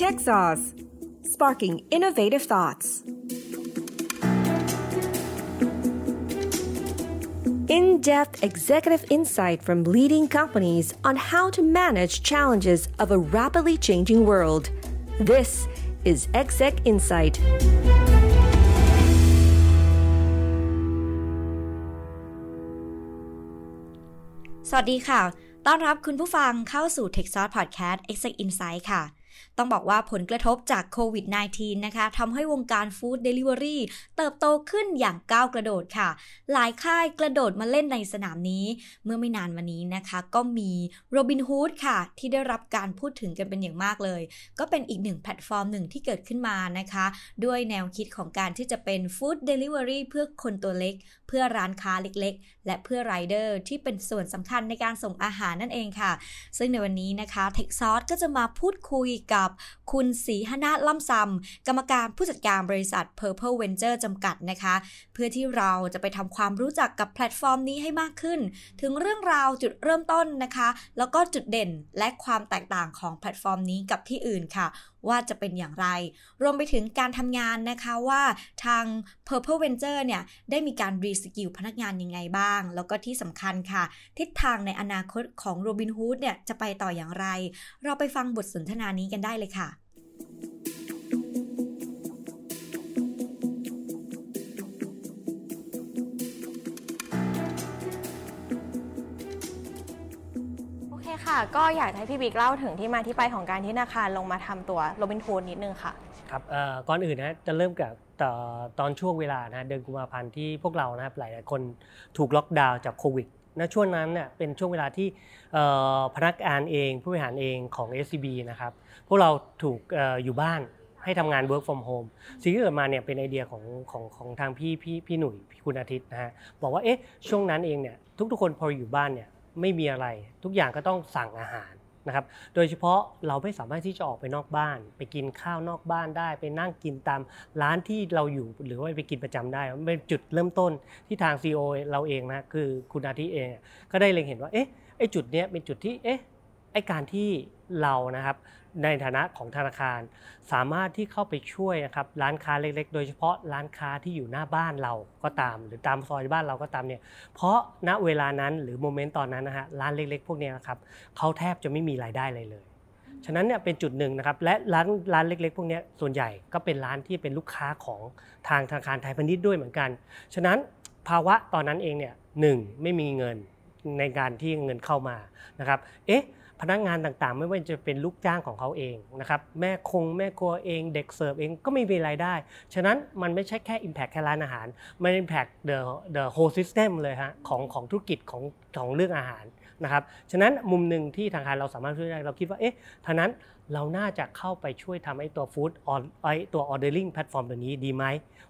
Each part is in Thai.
Tech Sauce, sparking innovative thoughts. In depth executive insight from leading companies on how to manage challenges of a rapidly changing world. This is Exec Insight. สวัสดีค่ะ ต้อนรับคุณผู้ฟังเข้าสู่ Tech Sauce Podcast Exec Insight ค่ะ ต้องบอกว่าผลกระทบจากโควิด -19 นะคะทำให้วงการ food delivery เติบโตขึ้นอย่างก้าวกระโดดค่ะ หลายค่ายกระโดดมาเล่นในสนามนี้ เมื่อไม่นานมานี้นะคะ ก็มีโรบินฮูดค่ะ ที่ได้รับการพูดถึงกันเป็นอย่างมากเลย ก็เป็นอีกหนึ่งแพลตฟอร์มหนึ่งที่เกิดขึ้นมานะคะ ด้วยแนวคิดของการที่จะเป็น food delivery เพื่อคนตัวเล็ก เพื่อร้านค้าเล็กๆ และเพื่อไรเดอร์ที่เป็นส่วนสำคัญในการส่งอาหารนั่นเองค่ะ ซึ่งในวันนี้นะคะ Techsauce ก็จะมาพูดคุยกับคุณสีหนาท ล่ำซำกรรมการผู้จัดการบริษัท Purple Venture จำกัดนะคะ เพื่อที่เราจะไปทำความรู้จักกับแพลตฟอร์มนี้ให้มากขึ้น ถึงเรื่องราวจุดเริ่มต้นนะคะ แล้วก็จุดเด่นและความแตกต่างของแพลตฟอร์มนี้กับที่อื่นค่ะ ว่าจะเป็นอย่างไร รวมไปถึงการทำงานนะคะว่าทาง Purple Venture เนี่ยได้มีการ reskill พนักงานยังไงบ้าง แล้วก็ที่สำคัญค่ะ ทิศทางในอนาคตของ Robinhood เนี่ยจะไปต่ออย่างไร เราไปฟังบทสนทนานี้กันได้เลยค่ะ ค่ะ ก็อยากให้พี่บิ๊กเล่าถึงที่มาที่ไปของการที่ธนาคารลงมาทำตัวโรบินฮูดนิดนึงค่ะครับก่อนอื่นนะจะเริ่มกับตอนช่วงเวลานะเดือนกุมภาพันธ์ที่พวกเรานะครับหลายคนถูกล็อกดาวน์จากโควิดนช่วงนั้นเนี่ยเป็นช่วงเวลาที่พนักงานเองผู้บริหารเองของ SCB นะครับพวกเราถูกอยู่บ้านให้ทำงาน work from home สิ่งที่เกิดมาเนี่ยเป็นไอเดียของของของทางพี่พี่พี่หนุ่ยพี่คุณอาทิตย์นะฮะบอกว่าเอ๊ะช่วงนั้นเองเนี่ยทุกๆคนพออยู่บ้านเนี่ย ไม่มีอะไร ทุกอย่างก็ต้องสั่งอาหารนะครับ โดยเฉพาะเราไม่สามารถที่จะออกไปนอกบ้าน ไปกินข้าวนอกบ้านได้ ไปนั่งกินตามร้านที่เราอยู่หรือว่าไปกินประจำได้เป็นจุดเริ่มต้นที่ทาง c ีโอเราเองนะคือคุณอาทิเอง ก็ได้เล็งเห็นว่าเอ๊ะไอ้จุดเนี้ยเป็นจุดที่เอ๊ะไอ้การที่เรานะครับ ในฐานะของธนาคาร สามารถที่เข้าไปช่วยนะครับร้านค้าเล็กๆ โดยเฉพาะร้านค้าที่อยู่หน้าบ้านเราก็ตาม หรือตามซอยบ้านเราก็ตามเนี่ยเพราะณเวลานั้นหรือโมเมนต์ตอนนั้นนะฮะร้านเล็ก ๆ พวกนี้นะครับเขาแทบจะไม่มีรายได้เลยเลย ฉะนั้นเนี่ยเป็นจุดหนึ่งนะครับและร้านร้านเล็ก ๆ พวกนี้ส่วนใหญ่ก็เป็นร้านที่เป็นลูกค้าของทางธนาคารไทยพาณิชย์ด้วยเหมือนกัน ฉะนั้นภาวะตอนนั้นเองเนี่ยหนึ่งไม่มีเงินในการที่เงินเข้ามานะครับเอ๊ะ พนักงานต่างๆ ไม่ว่าจะเป็นลูกจ้างของเขาเองนะครับแม่คงแม่ครัวเอง เด็กเสิร์ฟเองก็ไม่มีรายได้ ฉะนั้นมันไม่ใช่แค่ Impact แค่ร้านอาหาร มัน Impact the the whole system เลยฮะของของธุรกิจของของเรื่องอาหารนะครับฉะนั้นมุมหนึ่งที่ทางการเราสามารถช่วยได้เราคิดว่าเอ๊ะท่านั้นเราน่าจะเข้าไปช่วยทำไอ้ตัวฟู้ดไอ้ตัว ordering platform ตัวนี้ดีไหม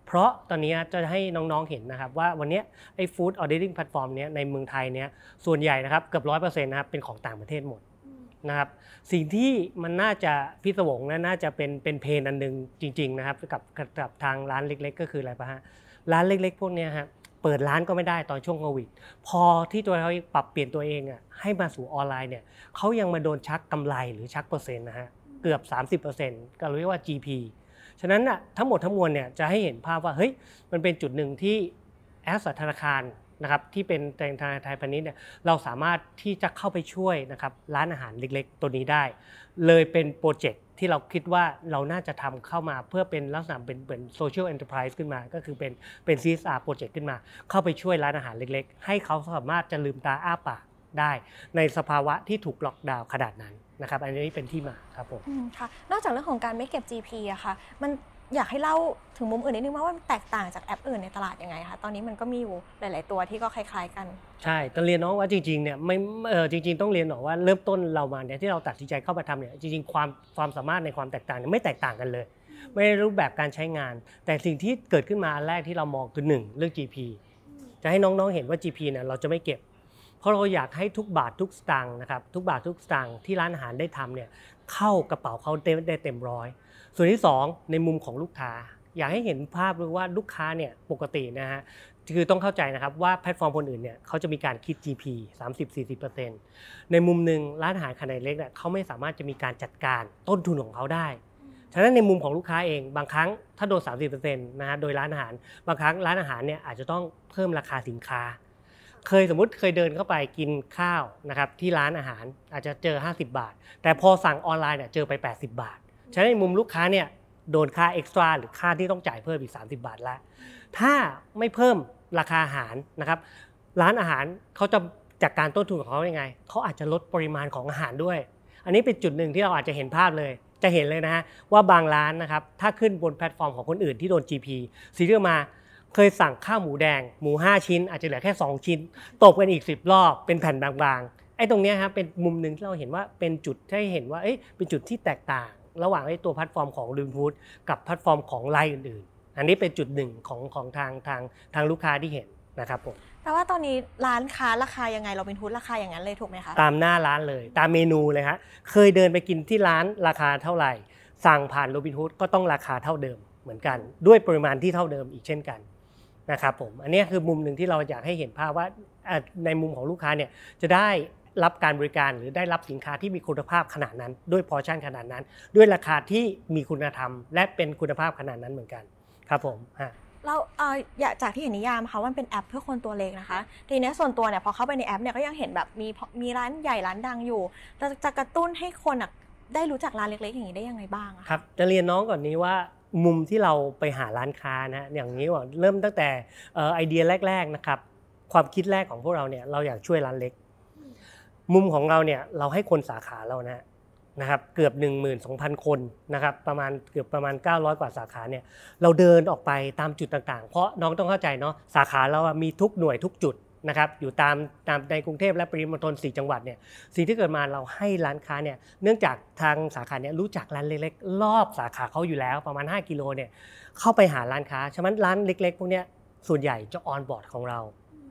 เพราะตอนนี้จะให้น้องๆเห็นนะครับว่าวันนี้ไอ้ food ordering platform เนี้ยในเมืองไทยเนี้ยส่วนใหญ่นะครับเกือบร้อยเปอร์เซ็นต์นะครับเป็นของต่างประเทศหมด นะครับสิ่งที่มันน่าจะพิศวงและน่าจะเป็นเป็นเพนอันหนึ่งจริง ๆ นะครับกับกับทางร้านเล็ก ๆ ก็คืออะไรปะฮะร้านเล็ก ๆ พวกนี้ฮะเปิดร้านก็ไม่ได้ตอนช่วงโควิด พอที่ตัวเขาปรับเปลี่ยนตัวเองอะให้มาสู่ออนไลน์เนี่ยเขายังมาโดนชักกำไรหรือชักเปอร์เซ็นต์นะฮะเกือบ 30%ก็เรียกว่า GP ฉะนั้นอะทั้งหมดทั้งมวลเนี่ยจะให้เห็นภาพว่าเฮ้ยมันเป็นจุดหนึ่งที่แอสธนาคาร นะครับที่เป็นแตงทางไทยพาณิชย์เนี่ยเราสามารถที่จะเข้าไปช่วยนะครับร้านอาหารเล็กๆ ตัวนี้ได้ เลยเป็นโปรเจกต์ที่เราคิดว่าเราน่าจะทำเข้ามาเพื่อเป็นลักษณะเป็นเหมือน social enterprise ขึ้นมา ก็คือเป็นเป็น CSR โปรเจกต์ขึ้นมา เข้าไปช่วยร้านอาหารเล็กๆ ให้เขาสามารถจะลืมตาอ้าปากได้ในสภาวะที่ถูกล็อกดาวน์ขนาดนั้นนะครับ อันนี้เป็นที่มาครับผมค่ะ นอกจากเรื่องของการไม่เก็บ GP อะค่ะ มัน อยากให้เล่าถึงมุมอื่นนิดนึงว่ามันแตกต่างจากแอปอื่นในตลาดยังไงคะตอนนี้มันก็มีอยู่หลาย ๆ ตัวที่ก็คล้าย ๆ กัน ใช่ต้องเรียนน้องว่าจริง ๆ เนี่ยไม่เออจริง ๆ ต้องเรียนหน่อกว่าเริ่มต้นเรามาเนี่ยที่เราตัดสินใจเข้ามาทำเนี่ยจริง ๆ ความความสามารถในความแตกต่างเนี่ยไม่แตกต่างกันเลย ไม่รูปแบบการใช้งาน แต่สิ่งที่เกิดขึ้นมาแรกที่เรามองคือหนึ่งเรื่อง GP จะให้น้องๆเห็นว่า GP เนี่ยเราจะไม่เก็บเพราะเราอยากให้ทุกบาททุกสตางค์นะครับทุกบาททุกสตางค์ที่ร้านอาหารได้ทำเนี่ยเข้ากระเป๋าเขาได้เต็มร้อย ส่วนที่ 2 ในมุมของลูกค้า อยากให้เห็นภาพเลยว่าลูกค้าเนี่ยปกตินะฮะคือต้องเข้าใจนะครับว่าแพลตฟอร์มคนอื่นเนี่ยเขาจะมีการคิด GP 30-40%ในมุมหนึ่งร้านอาหารขนาดเล็กเนี่ยเขาไม่สามารถจะมีการจัดการต้นทุนของเขาได้ฉะนั้นในมุมของลูกค้าเองบางครั้งถ้าโดน 30%นะฮะโดยร้านอาหาร บางครั้งร้านอาหารเนี่ยอาจจะต้องเพิ่มราคาสินค้า เคยสมมุติเคยเดินเข้าไปกินข้าวนะครับที่ร้านอาหารอาจจะเจอ 50 บาท แต่พอสั่งออนไลน์เนี่ยเจอไป 80 บาท ฉะนั้นในมุมลูกค้าเนี่ยโดนค่า extra หรือค่าที่ต้องจ่ายเพิ่มอีก 30 บาทละถ้าไม่เพิ่มราคาอาหารนะครับ ร้านอาหารเขาจะจัดการต้นทุนของเขายังไงเขาอาจจะลดปริมาณของอาหารด้วย อันนี้เป็นจุดหนึ่งที่เราอาจจะเห็นภาพเลย จะเห็นเลยนะฮะว่าบางร้านนะครับถ้าขึ้นบนแพลตฟอร์มของคนอื่นที่โดน GP ซีเรียลมาเคยสั่งข้าวหมูแดง หมู 5 ชิ้น อาจจะเหลือแค่ 2 ชิ้น ตบกันอีก 10 รอบ เป็นแผ่นบางๆ ไอ้ตรงนี้ครับเป็นมุมหนึ่งที่เราเห็นว่าเป็นจุดที่เห็นว่าเอ้ยเป็นจุดที่แตกต่าง ระหว่างไอ้ตัวแพลตฟอร์มของลืมฟูดกับแพลตฟอร์มของรายอื่นๆ อันนี้เป็นจุดหนึ่งของของทางทางทางลูกค้าที่เห็นนะครับผมแต่ว่าตอนนี้ร้านค้าราคายังไงเราเป็นทุนราคาอย่างนั้นเลยถูกไหมคะตามหน้าร้านเลย ตามเมนูเลยฮะเคยเดินไปกินที่ร้านราคาเท่าไหร่ สั่งผ่านโรบินฮูดก็ต้องราคาเท่าเดิมเหมือนกัน ด้วยปริมาณที่เท่าเดิมอีกเช่นกันนะครับผมอันนี้คือมุมหนึ่งที่เราอยากให้เห็นภาพว่าอะในมุมของลูกค้าเนี่ยจะได้ รับการบริการหรือได้รับสินค้าที่มีคุณภาพขนาดนั้น ด้วยพอชั่นขนาดนั้น ด้วยราคาที่มีคุณธรรม และเป็นคุณภาพขนาดนั้นเหมือนกันครับผมฮะเราเอ่ออยากจากที่เห็นนิยามค่ะว่ามันเป็นแอปเพื่อคนตัวเล็กนะคะทีนี้ส่วนตัวเนี่ยพอเข้าไปในแอปเนี่ยก็ยังเห็นแบบมีมีร้านใหญ่ร้านดังอยู่แต่จะกระตุ้นให้คนอะได้รู้จักร้านเล็กๆอย่างนี้ได้ยังไงบ้างอะครับจะเรียนน้องก่อนนี้ว่ามุมที่เราไปหาร้านค้านะอย่างนี้ว่าเริ่มตั้งแต่เอ่อไอเดียแรก ๆนะครับ ความคิดแรกของพวกเราเนี่ยเราอยากช่วยร้านเล็ก มุมของเราเนี่ยเราให้คนสาขาเรานะนะครับเกือบ 12,000 คนนะครับประมาณเกือบประมาณ 900 กว่าสาขาเนี่ยเราเดินออกไปตามจุดต่างๆ เพราะน้องต้องเข้าใจเนาะสาขาเราอะมีทุกหน่วยทุกจุดนะครับอยู่ตามตามในกรุงเทพและปริมณฑล4จังหวัดเนี่ยสิ่งที่เกิดมาเราให้ร้านค้าเนี่ยเนื่องจากทางสาขาเนี่ยรู้จักร้านเล็กๆ รอบสาขาเขาอยู่แล้วประมาณ 5 กิโลเนี่ยเข้าไปหาร้านค้าฉะนั้นร้านเล็ก ๆ พวกเนี้ยส่วนใหญ่จะ onboard ของเรา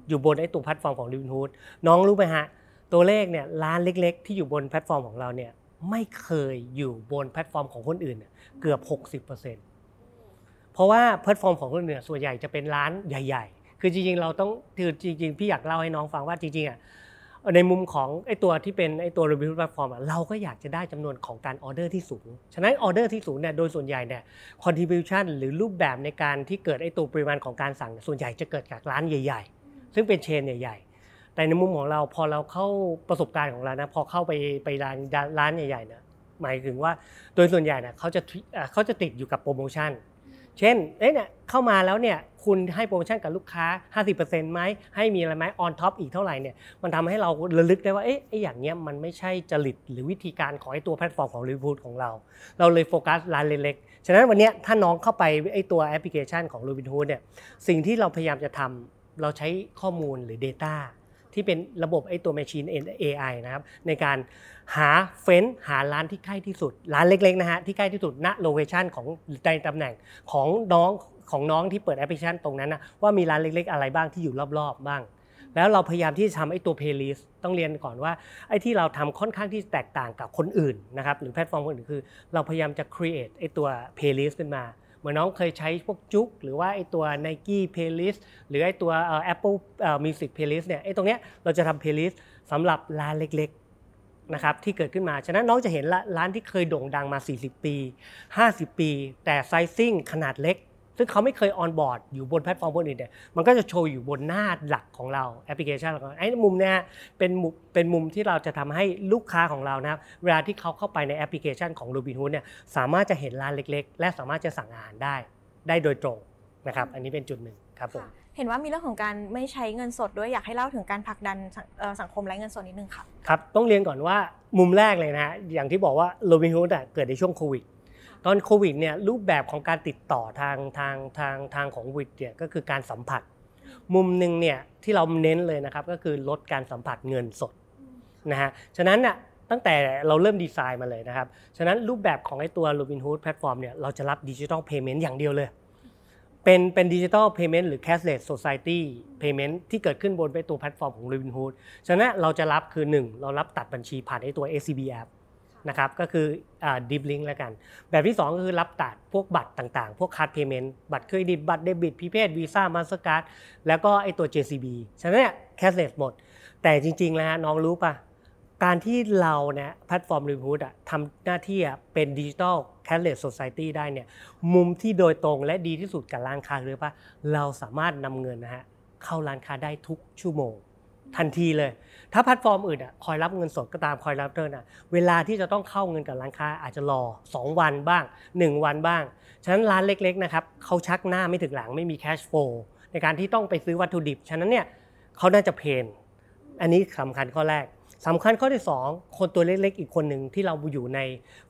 อยู่บนไอ้ตัวแพลตฟอร์มของลินฮูดน้องรู้ไหมฮะ ตัวเลขเนี่ยร้านเล็ก ๆ ที่อยู่บนแพลตฟอร์มของเราเนี่ยไม่เคยอยู่บนแพลตฟอร์มของคนอื่นเกือบ 60%เพราะว่าแพลตฟอร์มของคนอื่นเนี่ยส่วนใหญ่จะเป็นร้านใหญ่ ๆ คือจริงๆ เราต้องคือจริง ๆ พี่อยากเล่าให้น้องฟังว่าจริงๆอะในมุมของไอ้ตัวที่เป็นไอ้ตัว delivery platform อะเราก็อยากจะได้จำนวนของการออเดอร์ที่สูง ฉะนั้นออเดอร์ที่สูงเนี่ยโดยส่วนใหญ่เนี่ย contribution หรือรูปแบบในการที่เกิดไอ้ตัวปริมาณของการสั่งเนี่ยส่วนใหญ่จะเกิดจากร้านใหญ่ ๆ ซึ่งเป็น chain ใหญ่ๆ แต่ในมุมของเราพอเราเข้าประสบการณ์ของเรานะพอเข้าไปไปร้านร้านใหญ่ๆเนี่ยหมายถึงว่าโดยส่วนใหญ่เนี่ยเขาจะเขาจะติดอยู่กับโปรโมชั่น เช่นเอ้ยเนี่ยเข้ามาแล้วเนี่ยคุณให้โปรโมชั่นกับลูกค้า 50%ไหมให้มีอะไรไหม on top อีกเท่าไหร่เนี่ยมันทำให้เราระลึกได้ว่าเอ๊ะไอ้อย่างเนี้ยมันไม่ใช่จริตหรือวิธีการของไอ้ตัวแพลตฟอร์มของรีพูดของเรา เราเลยโฟกัสร้านเล็กๆฉะนั้นวันเนี้ยถ้าน้องเข้าไปไอ้ตัวแอปพลิเคชันของ Robin Hood เนี่ยสิ่งที่เราพยายามจะทำเราใช้ข้อมูลหรือ Data ที่เป็นระบบไอ้ตัว Machine AI นะครับในการหาเฟ้นหาร้านที่ใกล้ที่สุด ร้านเล็กๆนะฮะที่ใกล้ที่สุดณ location ของในตำแหน่งของน้องของน้องที่เปิดแอปพลิเคชันตรงนั้นนะว่ามีร้านเล็ก ๆ อะไรบ้างที่อยู่รอบๆบ้าง แล้วเราพยายามที่จะทำไอ้ตัว playlist ต้องเรียนก่อนว่าไอ้ที่เราทำค่อนข้างที่แตกต่างกับคนอื่นนะครับหรือแพลตฟอร์มคนอื่นคือ เราพยายามจะ create ไอ้ตัว playlist ขึ้นมา เหมือนน้องเคยใช้พวกจุก หรือว่าไอตัว Nike playlist หรือไอตัวเอ่อ Apple Music playlist เนี่ยไอตรงเนี้ยเราจะทำ playlist สำหรับร้านเล็กๆนะครับที่เกิดขึ้นมา ฉะนั้นน้องจะเห็นละร้านที่เคยโด่งดังมา 40 ปี 50 ปี แต่ไซซิ่งขนาดเล็ก ซึ่งเขาไม่เคย onboard อยู่บนแพลตฟอร์มบนอื่นเนี่ยมันก็จะโชว์อยู่บนหน้าหลักของเราแอปพลิเคชันของเราไอ้มุมเนี้ยเป็นมุมเป็นมุมที่เราจะทำให้ลูกค้าของเรานะครับเวลาที่เขาเข้าไปในแอปพลิเคชันของ Robinhood เนี่ยสามารถจะเห็นร้านเล็ก ๆ และสามารถจะสั่งอาหารได้ได้โดยตรงนะครับ อันนี้เป็นจุดหนึ่งครับผมเห็นว่ามีเรื่องของการไม่ใช้เงินสดด้วยอยากให้เล่าถึงการผลักดันสังเอ่อสังคมไร้เงินสดนิดนึงค่ะครับ ต้องเรียนก่อนว่ามุมแรกเลยนะฮะอย่างที่บอกว่าโรบินฮูดเกิดในช่วงโควิด ตอนโควิดเนี่ยรูปแบบของการติดต่อทางทางทางทางของโควิดเนี่ยก็คือการสัมผัส มุมหนึ่งเนี่ยที่เราเน้นเลยนะครับก็คือลดการสัมผัสเงินสดนะฮะฉะนั้นน่ะตั้งแต่เราเริ่มดีไซน์มาเลยนะครับ ฉะนั้นรูปแบบของไอ้ตัว Robinhood แพลตฟอร์มเนี่ยเราจะรับ digital payment อย่างเดียวเลย เป็นเป็น digital payment หรือ cashless society payment ที่เกิดขึ้นบนไอ้ตัวแพลตฟอร์มของ Robinhood ฉะนั้นเราจะรับคือ 1 เรารับตัดบัญชีผ่านไอ้ตัว SCB app นะครับก็คืออ่า deep link แล้วกัน แบบที่ 2 ก็คือรับตัดพวกบัตรต่างๆ พวก card payment บัตรเครดิตบัตรเดบิตประเภทวีซ่ามาสเตอร์การ์ดแล้วก็ไอ้ตัว JCB ฉะนั้นเนี่ย cashless หมด แต่จริงๆแล้วฮะน้องรู้ปะการที่เราเนี่ยแพลตฟอร์มรีพูดอะทำหน้าที่เป็น digital cashless society ได้เนี่ยมุมที่โดยตรงและดีที่สุดกับร้านค้าคือว่าเราสามารถนำเงินนะฮะเข้าร้านค้าได้ทุกชั่วโมง ทันทีเลย ถ้าแพลตฟอร์มอื่นอะคอยรับเงินสดก็ตามคอยรับ turn อะเวลาที่จะต้องเข้าเงินกับร้านค้าอาจจะรอ 2 วันบ้าง 1 วันบ้าง ฉะนั้นร้านเล็กๆนะครับเขาชักหน้าไม่ถึงหลังไม่มี cash flow ในการที่ต้องไปซื้อวัตถุดิบ ฉะนั้นเนี่ยเขาน่าจะ pain อันนี้สำคัญข้อแรกสำคัญข้อที่ 2 คนตัวเล็กๆ อีกคนหนึ่งที่เราอยู่ใน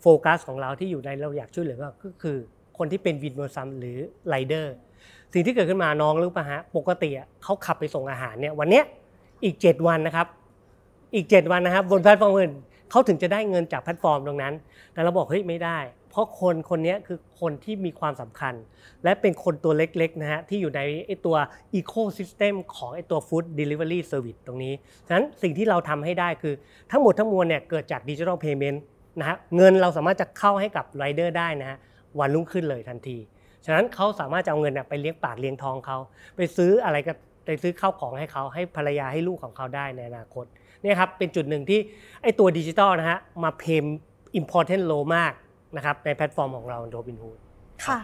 โฟกัสของเราที่อยู่ในเราอยากช่วยเหลือก็คือคนที่เป็นวินมอเตอร์ไซค์หรือไรเดอร์สิ่งที่เกิดขึ้นมาน้องรู้ป่ะฮะปกติเขาขับไปส่งอาหารเนี่ยวันเนี้ย อีก 7 วันนะครับ อีก 7 วันนะครับ บนแพลตฟอร์มอื่นเขาถึงจะได้เงินจากแพลตฟอร์มตรงนั้น แต่เราบอกเฮ้ยไม่ได้ เพราะคนคนนี้คือคนที่มีความสำคัญ และเป็นคนตัวเล็กๆนะฮะที่อยู่ในไอตัว ecosystem ของไอตัว food delivery service ตรงนี้ ฉะนั้นสิ่งที่เราทำให้ได้คือทั้งหมดทั้งมวลเนี่ยเกิดจาก digital payment นะฮะเงินเราสามารถจะเข้าให้กับไรเดอร์ได้นะฮะวันรุ่งขึ้นเลยทันที ฉะนั้นเขาสามารถจะเอาเงินไปเลี้ยงปากเลี้ยงท้องเขาไปซื้ออะไรก็ ไปซื้อข้าวของให้เขาให้ภรรยาให้ลูกของเขาได้ในอนาคตนี่ครับเป็นจุดหนึ่งที่ไอตัวดิจิตอลนะฮะมาเพม important low มากนะครับในแพลตฟอร์มของเราโรบินฮูดค่ะ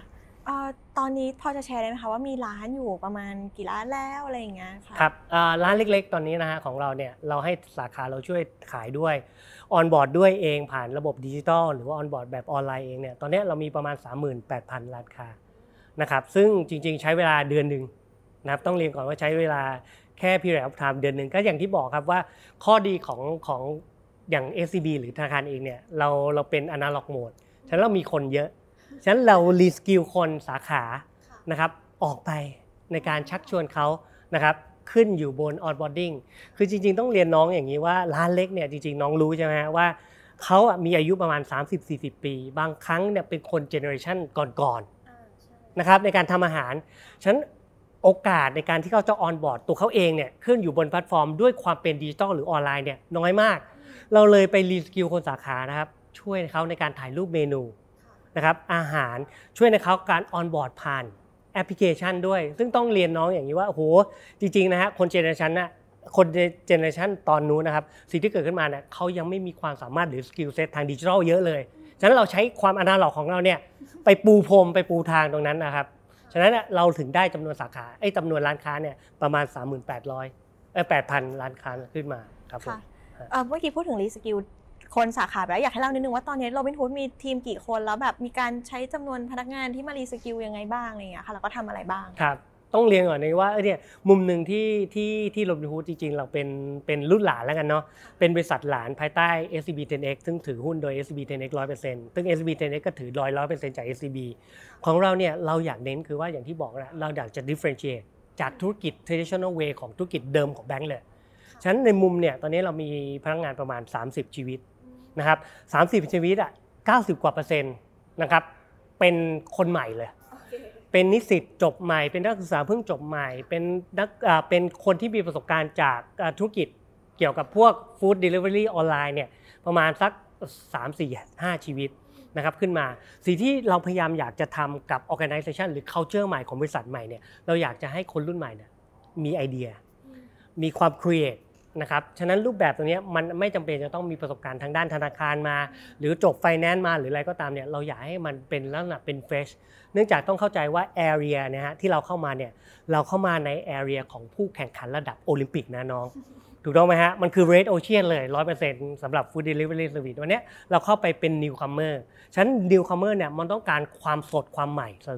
ตอนนี้พอจะแชร์ได้ไหมคะว่ามีร้านอยู่ประมาณกี่ร้านแล้วอะไรอย่างเงี้ยค่ะครับร้านเล็กๆ ตอนนี้นะฮะของเราเนี่ยเราให้สาขาเราช่วยขายด้วยonboard ด้วยเองผ่านระบบดิจิตอลหรือว่า onboard แบบออนไลน์เองเนี่ยตอนนี้เรามีประมาณ 38,000 ร้านค้านะครับซึ่งจริงๆ ใช้เวลาเดือนหนึ่ง นะครับต้องเรียนก่อนว่าใช้เวลาแค่ period time เดือนหนึ่งก็อย่างที่บอกครับว่าข้อดีของของอย่าง SCB หรือธนาคารเองเนี่ยเราเราเป็น analog mode ฉะนั้นเรามีคนเยอะ ฉะนั้นเรา reskill คนสาขานะครับออกไปในการชักชวนเขานะครับขึ้นอยู่บน onboarding คือจริง ๆ ต้องเรียนน้องอย่างนี้ว่าร้านเล็กเนี่ยจริง ๆ น้องรู้ใช่ไหมว่าเขามีอายุประมาณ 30-40 ปี บางครั้งเนี่ยเป็นคน generation ก่อนๆนะครับในการทำอาหารฉะนั้น โอกาสในการที่เขาจะ onboard ตัวเขาเองเนี่ยขึ้นอยู่บนแพลตฟอร์มด้วยความเป็นดิจิตอลหรือออนไลน์เนี่ยน้อยมาก เราเลยไป reskill คนสาขานะครับช่วยเขาในการถ่ายรูปเมนูนะครับอาหารช่วยในเขาการ onboard ผ่านแอปพลิเคชันด้วย ซึ่งต้องเรียนน้องอย่างนี้ว่าโอ้โหจริงๆนะฮะคน generation น่ะคน generation ตอนนู้นนะครับสิ่งที่เกิดขึ้นมาเนี่ยเขายังไม่มีความสามารถหรือ skill set ทางดิจิทัลเยอะเลย ฉะนั้นเราใช้ความอนาล็อกของเราเนี่ยไปปูพรมไปปูทางตรงนั้นนะครับ ฉะนั้นเราถึงได้จำนวนสาขาไอ้จำนวนร้านค้าเนี่ยประมาณ 3,800เออ8,000 ร้านค้าขึ้นมาครับผมเมื่อกี้พูดถึง reskill คนสาขาไปแล้วอยากให้เล่านิดนึงว่าตอนนี้โรบินฮูดมีทีมกี่คนแล้วแบบมีการใช้จำนวนพนักงานที่มา reskill ยังไงบ้างอะไรเงี้ยค่ะแล้วก็ทำอะไรบ้างครับ ต้องเรียนก่อนเลยว่าเนี่ยมุมหนึ่งที่ที่ที่โรบินฮูดจริงๆ เราเป็นเป็นรุ่นหลานแล้วกันเนาะเป็นบริษัทหลานภายใต้ SCB 10X ซึ่งถือหุ้นโดย SCB 10X 100%ซึ่ง SCB 10X ก็ถือร้อยร้อยเปอร์เซ็นต์จาก SCB ของเราเนี่ยเราอยากเน้นคือว่าอย่างที่บอกนะเราอยากจะ differentiate จากธุรกิจ traditional way ของธุรกิจเดิมของแบงก์เลยฉะนั้นในมุมเนี่ยตอนนี้เรามีพนักงานประมาณ 30 ชีวิตนะครับสามสิบชีวิตอะเก้าสิบกว่าเปอร์เซ็นต์นะครับเป็นคนใหม่เลย เป็นนิสิตจบใหม่ เป็นนักศึกษาเพิ่งจบใหม่ เป็นนักเป็นคนที่มีประสบการณ์จากธุรกิจเกี่ยวกับพวกฟู้ดเดลิเวอรี่ออนไลน์เนี่ยประมาณสัก 3 4 5 ชีวิตนะครับขึ้นมาสิ่งที่เราพยายามอยากจะทำกับ organization หรือ culture ใหม่ของบริษัทใหม่เนี่ยเราอยากจะให้คนรุ่นใหม่เนี่ยมีไอเดีย มีความ create นะครับ ฉะนั้นรูปแบบตรงนี้มันไม่จำเป็นจะต้องมีประสบการณ์ทางด้านธนาคารมา หรือจบไฟแนนซ์มาหรืออะไรก็ตามเนี่ยเราอยากให้มันเป็นลักษณะเป็น fresh เนื่องจากต้องเข้าใจว่า area นะฮะที่เราเข้ามาเนี่ยเราเข้ามาใน area ของผู้แข่งขันระดับโอลิมปิกนะน้องถูกต้องไหมฮะ มันคือ red ocean เลย 100%สำหรับ food delivery service วันนี้เราเข้าไปเป็น newcomer ฉะนั้น newcomer เนี่ยมันต้องการความสดความใหม่เ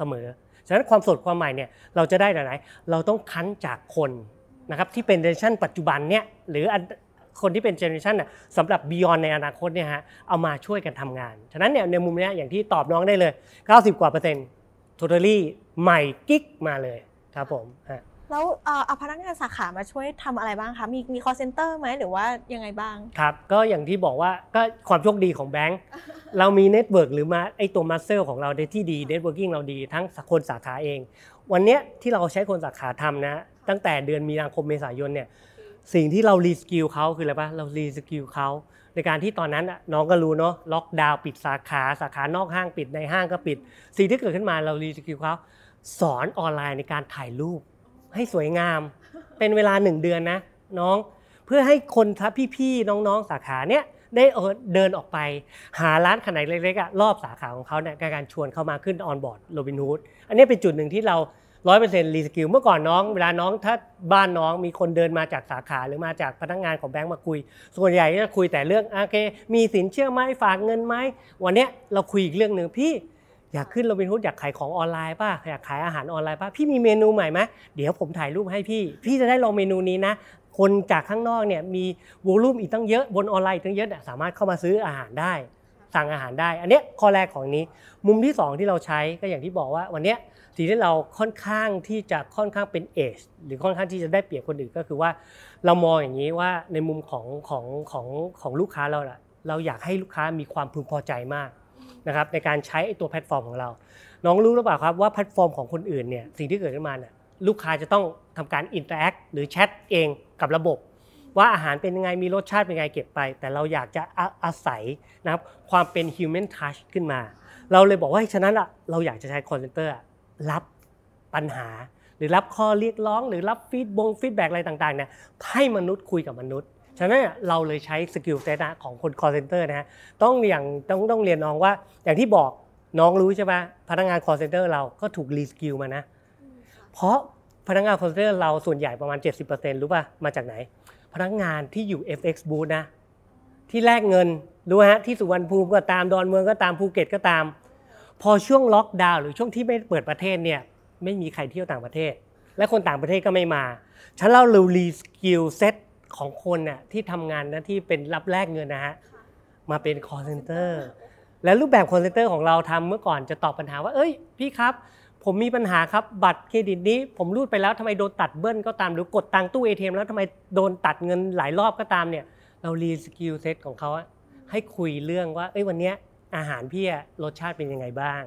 สมอฉะนั้นความสดความใหม่เนี่ยเราจะได้ไหนเราต้องคั้นจากคน นะครับที่เป็น generation ปัจจุบันเนี่ยหรือคนที่เป็น generation น่ะสำหรับ beyond ในอนาคตเนี่ยฮะเอามาช่วยกันทำงาน ฉะนั้นเนี่ยในมุมนี้อย่างที่ตอบน้องได้เลย 90 กว่าเปอร์เซ็นต์ totally ใหม่กิ๊กมาเลยครับผมฮะแล้วเอาพนักงานสาขามาช่วยทำอะไรบ้างคะมีมี call center ไหมหรือว่ายังไงบ้างครับก็อย่างที่บอกว่าก็ความโชคดีของแบงค์เรามี network หรือมาไอตัว muscle ของเราที่ดี networking เราดีทั้งคนสาขาเอง วันนี้ที่เราใช้คนสาขาทำนะ ตั้งแต่เดือนมีนาคมเมษายนเนี่ยสิ่งที่เรา reskill เขาคืออะไรปะเรา reskill เขาในการที่ตอนนั้นน้องก็รู้เนาะล็อกดาวน์ปิดสาขาสาขานอกห้างปิดในห้างก็ปิด สิ่งที่เกิดขึ้นมาเรา reskill เขาสอนออนไลน์ในการถ่ายรูป ให้สวยงาม เป็นเวลาหนึ่งเดือนนะน้องเพื่อให้คนทัพี่ๆน้องๆสาขาเนี่ยได้เดินออกไป หาร้านขนาดเล็กๆรอบสาขาของเขาเนี่ยการชวนเข้ามาขึ้น onboard โรบินฮูดอันนี้เป็นจุดหนึ่งที่เรา ร้อยเปอร์เซ็นต์ reskill เมื่อก่อนน้องเวลาน้องถ้าบ้านน้องมีคนเดินมาจากสาขาหรือมาจากพนักงานของแบงก์มาคุย ส่วนใหญ่จะคุยแต่เรื่องโอเค มีสินเชื่อไหมฝากเงินไหมวันนี้เราคุยอีกเรื่องหนึ่งพี่อยากขึ้นโรบินฮูดอยากขายของออนไลน์ป่ะอยากขายอาหารออนไลน์ป่ะพี่มีเมนูใหม่ไหมเดี๋ยวผมถ่ายรูปให้พี่ พี่จะได้ลองเมนูนี้นะ คนจากข้างนอกเนี่ยมี volume อีกตั้งเยอะบนออนไลน์ตั้งเยอะสามารถเข้ามาซื้ออาหารได้ สั่งอาหารได้ อันนี้ข้อแรกของนี้ มุมที่ 2 ที่เราใช้ก็อย่างที่บอกว่าวันนี้ สิ่งที่เราค่อนข้างที่จะค่อนข้างเป็นเอชหรือค่อนข้างที่จะได้เปรียบคนอื่นก็คือว่า เรามองอย่างนี้ว่าในมุมของของของของลูกค้าเราละเราอยากให้ลูกค้ามีความพึงพอใจมากนะครับในการใช้ตัวแพลตฟอร์มของเรา น้องรู้หรือเปล่าครับว่าแพลตฟอร์มของคนอื่นเนี่ยสิ่งที่เกิดขึ้นมาเนี่ยลูกค้าจะต้องทำการ interact หรือแชทเองกับระบบ ว่าอาหารเป็นยังไงมีรสชาติเป็นยังไงเก็บไป แต่เราอยากจะอาศัยนะครับความเป็น human touch ขึ้นมา เราเลยบอกว่าฉะนั้นอะเราอยากจะใช้ call center รับปัญหา หรือรับข้อเรียกร้อง หรือรับฟีดบง feedback อะไรต่างๆเนี่ยให้มนุษย์คุยกับมนุษย์ฉะนั้นเราเลยใช้ skill set ของคน call center นะฮะต้องอย่างต้องต้องเรียนน้องว่า อย่างที่บอกน้องรู้ใช่ไหมพนักงาน call center เราก็ถูก reskill มานะ เพราะพนักงาน call center เราส่วนใหญ่ประมาณ 70%รู้ป่ะมาจากไหน พนักงานที่อยู่ FX booth นะที่แลกเงินรู้ฮะที่สุวรรณภูมิก็ตามดอนเมืองก็ตามภูเก็ตก็ตาม พอช่วงล็อกดาวน์หรือช่วงที่ไม่เปิดประเทศเนี่ยไม่มีใครเที่ยวต่างประเทศ และคนต่างประเทศก็ไม่มา ฉะนั้นแล้วเรา reskill set ของคนน่ะที่ทำงานนะที่เป็นรับแลกเงินนะฮะมาเป็น call center และรูปแบบ call center ของเราทำเมื่อก่อนจะตอบปัญหาว่า เอ้ยพี่ครับ ผมมีปัญหาครับบัตรเครดิตนี้ ผมรูดไปแล้วทำไมโดนตัดเบิ้ลก็ตามหรือกดตังตู้ ATM แล้วทำไมโดนตัดเงินหลายรอบก็ตามเนี่ยเรา reskill set ของเขาให้คุยเรื่องว่าเอ้ยวันเนี้ย อาหารพี่รสชาติเป็นยังไงบ้าง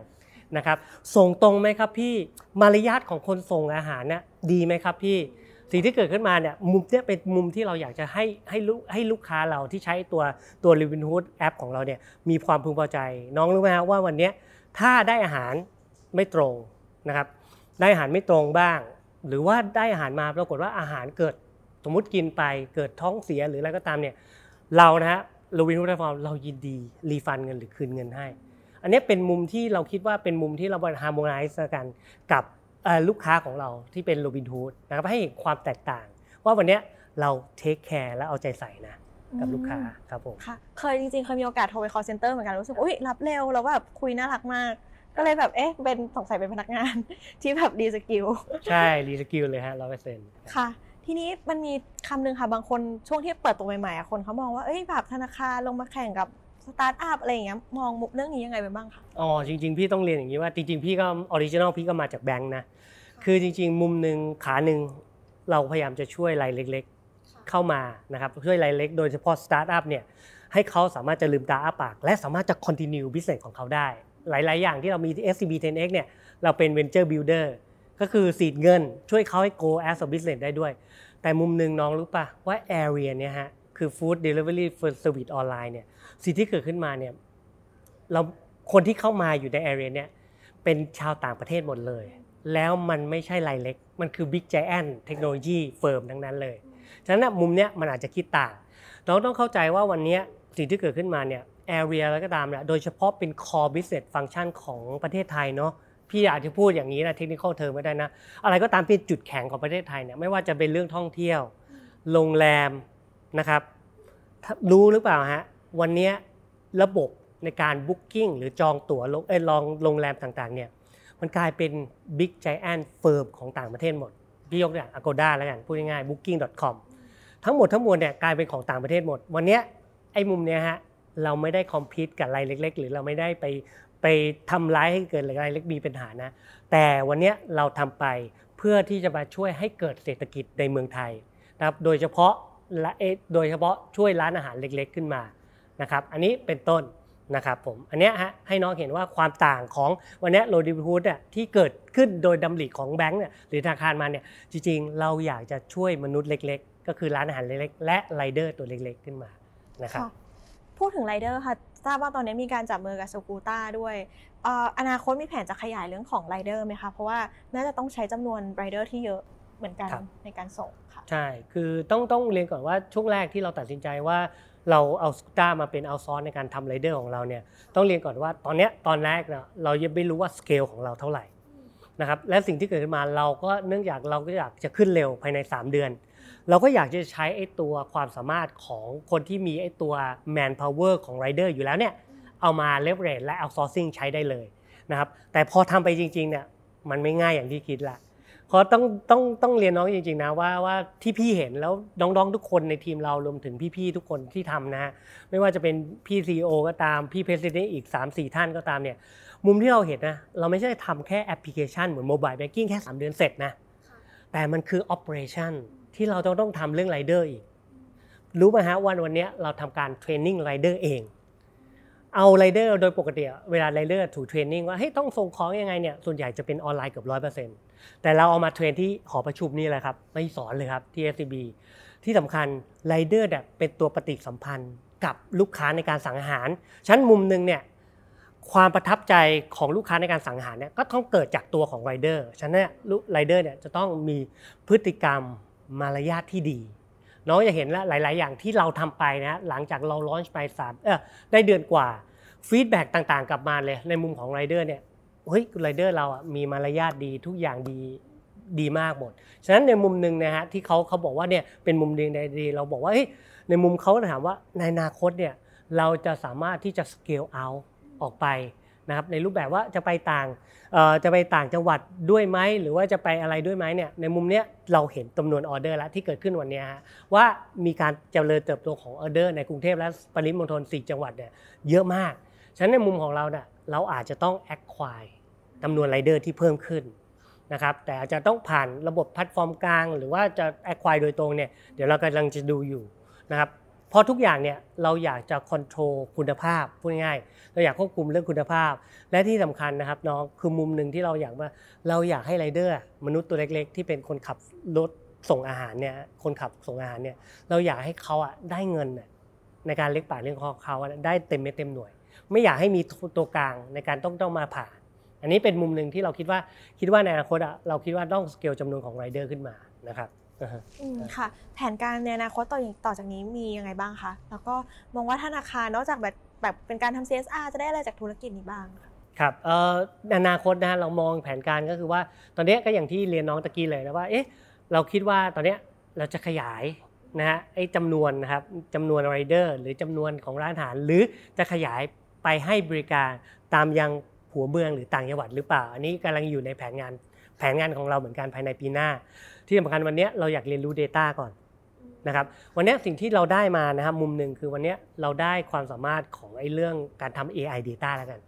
นะครับ ส่งตรงไหมครับพี่มารยาทของคนส่งอาหารเนี่ยดีไหมครับพี่สิ่งที่เกิดขึ้นมาเนี่ยมุมเนี้ยเป็นมุมที่เราอยากจะให้ให้ลูกให้ลูกค้าเราที่ใช้ตัวตัว l i v i n h o o d แอปของเราเนี่ยมีความพึงพอใจ น้องรู้ไหมว่าวันนี้ถ้าได้อาหารไม่ตรงนะครับ ได้อาหารไม่ตรงบ้าง หรือว่าได้อาหารมาปรากฏว่าอาหารเกิดสมมติกินไปเกิดท้องเสียหรืออะไรก็ตามเนี่ยเรานะฮะ โรวินฮูดฟอร์มเรายินดี refund เงินหรือคืนเงินให้ อันนี้เป็นมุมที่เราคิดว่าเป็นมุมที่เราบริหาร humanize กันกับลูกค้าของเราที่เป็นโรบินฮูดนะครับให้เห็นความแตกต่าง ว่าวันนี้เราtake care และเอาใจใส่นะกับลูกค้าครับผมค่ะเคยจริงๆ เคยมีโอกาสโทรไป call center เหมือนกันรู้สึกอุ้ยรับเร็วแล้วแบบคุยน่ารักมาก ก็เลยแบบเอ๊ะเป็นสงสัยเป็นพนักงานที่แบบ reskill ใช่ reskill เลยฮะร้อยเปอร์เซ็นต์ค่ะ ทีนี้มันมีคำหนึ่งค่ะบางคนช่วงที่เปิดตัวใหม่ๆคนเขามองว่าเอ้ยแบบธนาคารลงมาแข่งกับสตาร์ทอัพอะไรอย่างเงี้ยมองมุมเรื่องนี้ยังไงไปบ้างคะอ๋อจริง ๆ พี่ต้องเรียนอย่างนี้ว่าจริง ๆ พี่ก็ original พี่ก็มาจากแบงค์นะคือจริง ๆ มุมหนึ่งขาหนึ่งเราพยายามจะช่วยรายเล็ก ๆ เข้ามานะครับช่วยรายเล็ก โดยเฉพาะสตาร์ทอัพเนี่ยให้เขาสามารถจะลืมตาอ้าปาก และสามารถจะ continue business ของเขาได้ หลาย ๆ อย่างที่เรามีที่ SCB 10X เนี่ยเราเป็น venture builder ก็คือ seed เงินช่วยเขาให้ grow as a business ได้ด้วย แต่มุมหนึ่งน้องรู้ปะว่า area เนี่ยฮะคือ food delivery service online เนี่ยสิ่งที่เกิดขึ้นมาเนี่ยเราคนที่เข้ามาอยู่ใน area เนี่ยเป็นชาวต่างประเทศหมดเลย แล้วมันไม่ใช่รายเล็ก มันคือ Big Giant เทคโนโลยีเฟิร์มทั้งนั้นเลยฉะนั้นมุมเนี้ยมันอาจจะคิดต่างเราต้องเข้าใจว่าวันนี้สิ่งที่เกิดขึ้นมาเนี่ย area แล้วก็ตามเนี่ยโดยเฉพาะเป็น core business function ของประเทศไทยเนาะ พี่อาจจะพูดอย่างนี้นะ technical term ไม่ได้นะ อะไรก็ตามเป็นจุดแข็งของประเทศไทยเนี่ยไม่ว่าจะเป็นเรื่องท่องเที่ยว โรงแรมนะครับรู้หรือเปล่าฮะวันนี้ระบบในการบุ๊กิ้งหรือจองตั๋วเออลองโรงแรมต่างๆเนี่ยมันกลายเป็น Big Giant Firm ของต่างประเทศหมดพี่ยกอย่าง Agoda แล้วกันพูดง่ายๆ Booking.com ทั้งหมดทั้งมวลเนี่ยกลายเป็นของต่างประเทศหมด วันนี้ไอ้มุมเนี้ยฮะเราไม่ได้คอมพิวต์กับรายเล็ก ๆ หรือเราไม่ได้ไป ไปทำร้ายให้เกิดรายเล็กมีปัญหานะ แต่วันนี้เราทำไปเพื่อที่จะมาช่วยให้เกิดเศรษฐกิจในเมืองไทยนะครับ โดยเฉพาะและโดยเฉพาะช่วยร้านอาหารเล็กๆขึ้นมานะครับ อันนี้เป็นต้นนะครับผม อันนี้ฮะให้น้องเห็นว่าความต่างของวันนี้โรดิบูดเนี่ยที่เกิดขึ้นโดยดำริของแบงก์เนี่ยหรือธนาคารมาเนี่ยจริงๆ เราอยากจะช่วยมนุษย์เล็ก ๆ ก็คือร้านอาหารเล็กๆ และไรเดอร์ตัวเล็กๆ ขึ้นมานะครับพูดถึงไรเดอร์ค่ะ ทราบว่าตอนนี้มีการจับมือกับสกูต้าด้วยอนาคตมีแผนจะขยายเรื่องของไรเดอร์ไหมคะเพราะว่าน่าจะต้องใช้จำนวนไรเดอร์ที่เยอะเหมือนกันครับในการส่งค่ะใช่ คือต้องต้องเรียนก่อนว่าช่วงแรกที่เราตัดสินใจว่าเราเอาสกูต้ามาเป็นเอาซอนในการทำไรเดอร์ของเราเนี่ยต้องเรียนก่อนว่าตอนเนี้ยตอนแรกเนาะเรายังไม่รู้ว่าสเกลของเราเท่าไหร่นะครับและสิ่งที่เกิดขึ้นมาเราก็เนื่องจากเราก็อยากจะขึ้นเร็วภายใน 3 เดือน เราก็อยากจะใช้ไอ้ตัวความสามารถของคนที่มีไอ้ตัว man power ของไรเดอร์อยู่แล้วเนี่ยเอามาเลเวอเรจและ outsourcing ใช้ได้เลยนะครับแต่พอทำไปจริงๆเนี่ยมันไม่ง่ายอย่างที่คิดละเพราะต้องต้องต้องเรียนน้องจริงๆนะว่าว่าที่พี่เห็นแล้วน้องๆทุกคนในทีมเรารวมถึงพี่ๆทุกคนที่ทำนะฮะไม่ว่าจะเป็นพี่ CEO ก็ตามพี่ president อีก 3-4 ท่านก็ตามเนี่ยมุมที่เราเห็นนะเราไม่ใช่ทำแค่แอปพลิเคชันเหมือนโมบายแบงกิ้งแค่ 3 เดือนเสร็จนะแต่มันคือ operation ที่เราต้องต้องทำเรื่องไรเดอร์อีก รู้ไหมฮะวันวันนี้เราทำการ training ไรเดอร์เอง เอาไรเดอร์โดยปกติเวลาไรเดอร์ถูก training ว่าเฮ้ยต้องส่งของยังไงเนี่ยส่วนใหญ่จะเป็นออนไลน์เกือบร้อยเปอร์เซ็นต์แต่เราเอามา train ที่หอประชุมนี่แหละครับมาสอนเลยครับที่ SCB ที่สำคัญไรเดอร์เนี่ยเป็นตัวปฏิสัมพันธ์กับลูกค้าในการสั่งอาหาร ฉะนั้นมุมหนึ่งเนี่ยความประทับใจของลูกค้าในการสั่งอาหารเนี่ยก็ต้องเกิดจากตัวของไรเดอร์ฉะนั้นไรเดอร์เนี่ยจะต้องมีพฤติกรรม มารยาทที่ดี น้องจะเห็นแล้วหลาย ๆ อย่างที่เราทำไปนะ หลังจากเรา launch ไปสามเออได้เดือนกว่า feedback ต่าง ๆ กลับมาเลย ในมุมของไรเดอร์เนี่ยเฮ้ยไรเดอร์เราอะมีมารยาทดีทุกอย่างดีดีมากหมด ฉะนั้นในมุมหนึ่งนะฮะที่เขาเขาบอกว่าเนี่ยเป็นมุมดีในดีเราบอกว่าเฮ้ยในมุมเขาถามว่าในอนาคตเนี่ยเราจะสามารถที่จะ scale out ออกไป นะครับในรูปแบบว่าจะไปต่างจะไปต่างจังหวัดด้วยไหมหรือว่าจะไปอะไรด้วยไหมเนี่ยในมุมเนี้ยเราเห็นจำนวนออเดอร์แล้วที่เกิดขึ้นวันนี้ฮะว่ามีการเจริญเติบโตของออเดอร์ในกรุงเทพและปริมณฑล4จังหวัดเนี่ยเยอะมาก ฉะนั้นในมุมของเราเนี่ยเราอาจจะต้อง acquire จำนวนไรเดอร์ที่เพิ่มขึ้นนะครับแต่อาจจะต้องผ่านระบบแพลตฟอร์มกลาง หรือว่าจะ acquire โดยตรงเนี่ยเดี๋ยวเรากำลังจะดูอยู่นะครับ เพราะทุกอย่างเนี่ยเราอยากจะ control คุณภาพพูดง่ายๆเราอยากควบคุมเรื่องคุณภาพ และที่สำคัญนะครับน้องคือมุมหนึ่งที่เราอยากว่าเราอยากให้ไรเดอร์มนุษย์ตัวเล็ก ๆ ที่เป็นคนขับรถส่งอาหารเนี่ยคนขับส่งอาหารเนี่ยเราอยากให้เขาอะได้เงินในการเลี้ยงปากเลี้ยงคอเขาได้เต็มเม็ดเต็มหน่วย ไม่อยากให้มีตัวกลางในการต้องต้องมาผ่านอันนี้เป็นมุมหนึ่งที่เราคิดว่าคิดว่าในอนาคตอะเราคิดว่าต้องสเกลจำนวนของไรเดอร์ขึ้นมานะครับ ค่ะ แผนการในอนาคตต่อต่อจากนี้มียังไงบ้างคะ แล้วก็มองว่าธนาคารนอกจากแบบแบบเป็นการทำ CSR จะได้อะไรจากธุรกิจนี้บ้างคะครับเอ่อในอนาคตนะฮะเรามองแผนการก็คือว่า ตอนเนี้ยก็อย่างที่เรียนน้องตะกี้เลยนะว่า เอ๊ะ เราคิดว่าตอนเนี้ยเราจะขยายนะฮะไอ้จำนวนนะครับจำนวนไรเดอร์หรือจำนวนของร้านอาหาร หรือจะขยายไปให้บริการตามยังหัวเมืองหรือต่างจังหวัดหรือเปล่า อันนี้กำลังอยู่ในแผนงานแผนงานของเราเหมือนกันภายในปีหน้า ที่สำคัญวันนี้เราอยากเรียนรู้ Data ก่อนนะครับวันนี้สิ่งที่เราได้มานะครับมุมหนึ่งคือวันนี้เราได้ความสามารถของไอ้เรื่องการทำ AI Data แล้วกัน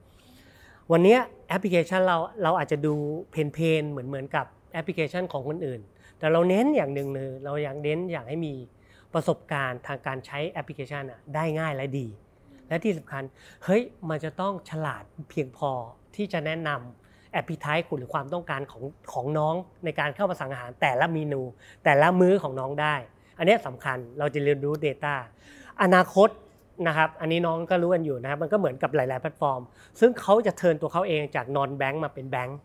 วันนี้แอปพลิเคชันเราเราอาจจะดู plain plain เหมือนเหมือนกับแอปพลิเคชันของคนอื่น แต่เราเน้นอย่างหนึ่งเลยเราอยากเน้นอยากให้มีประสบการณ์ทางการใช้แอปพลิเคชันอะได้ง่ายและดี และที่สำคัญเฮ้ยมันจะต้องฉลาดเพียงพอที่จะแนะนำ appetite คุณหรือความต้องการของของน้องในการเข้ามาสั่งอาหาร แต่ละเมนู แต่ละมื้อของน้องได้ อันนี้ยสำคัญเราจะเรียนรู้ Data อนาคตนะครับอันนี้น้องก็รู้กันอยู่นะครับมันก็เหมือนกับหลาย ๆ แพลตฟอร์ม ซึ่งเขาจะเทิร์นตัวเขาเองจาก non bank มาเป็นแบงค์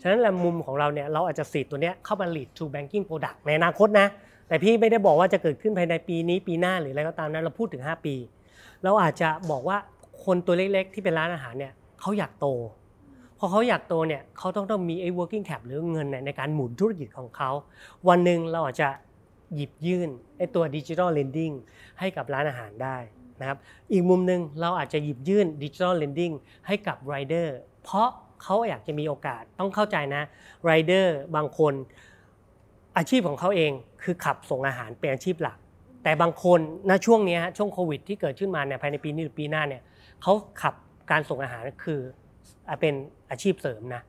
ฉะนั้นแหละมุมของเราเนี่ยเราอาจจะสีดตัวเนี้ยเข้ามา lead to banking product ในอนาคตนะแต่พี่ไม่ได้บอกว่าจะเกิดขึ้นภายในปีนี้ปีหน้าหรืออะไรก็ตามนะเราพูดถึง 5 ปี เราอาจจะบอกว่าคนตัวเล็ก ๆ ที่เป็นร้านอาหารเนี่ยเขาอยากโต อเขาอยากโตเนี่ยเขาต้องต้องมีไอ้ working cap หรือเงินเนี่ยในการหมุนธุรกิจของเขา วันหนึ่งเราอาจจะหยิบยื่นไอ้ตัว digital lending ให้กับร้านอาหารได้นะครับ อีกมุมหนึ่งเราอาจจะหยิบยื่น digital lending ให้กับ rider เพราะเขาอยากจะมีโอกาสต้องเข้าใจนะ rider บางคนอาชีพของเขาเองคือขับส่งอาหารเป็นอาชีพหลัก แต่บางคนณช่วงนี้ฮะช่วงโควิดที่เกิดขึ้นมาเนี่ยภายในปีนี้หรือปีหน้าเนี่ยเขาขับการส่งอาหารคือ เป็นอาชีพเสริมนะ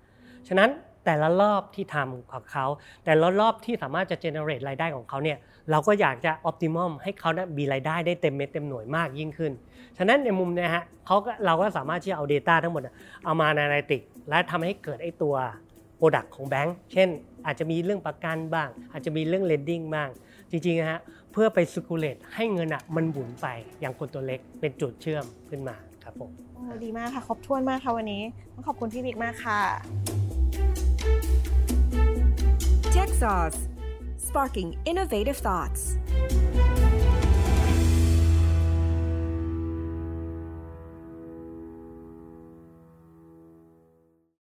ฉะนั้นแต่ละรอบที่ทำของเขา แต่ละรอบที่สามารถจะ generate รายได้ของเขาเนี่ยเราก็อยากจะ optimum ให้เขานะมีรายได้ได้เต็มเม็ดเต็มหน่วยมากยิ่งขึ้น ฉะนั้นในมุมเนะฮะเขาก็เราก็สามารถที่จะเอา Data ทั้งหมด เอามาใน Analytics และทำให้เกิดไอ้ตัว Product ของแบงค์เช่น อาจจะมีเรื่องประกันบ้าง อาจจะมีเรื่อง lending บ้าง จริงๆนะฮะเพื่อไป circulate ให้เงินอะมันหมุนไปอย่างคนตัวเล็กเป็นจุดเชื่อมขึ้นมา ครับผมโอ้ดีมากค่ะ ครบถ้วนมากค่ะวันนี้ต้องขอบคุณพี่บิ๊กมากค่ะ Tech Sauce sparking innovative thoughts.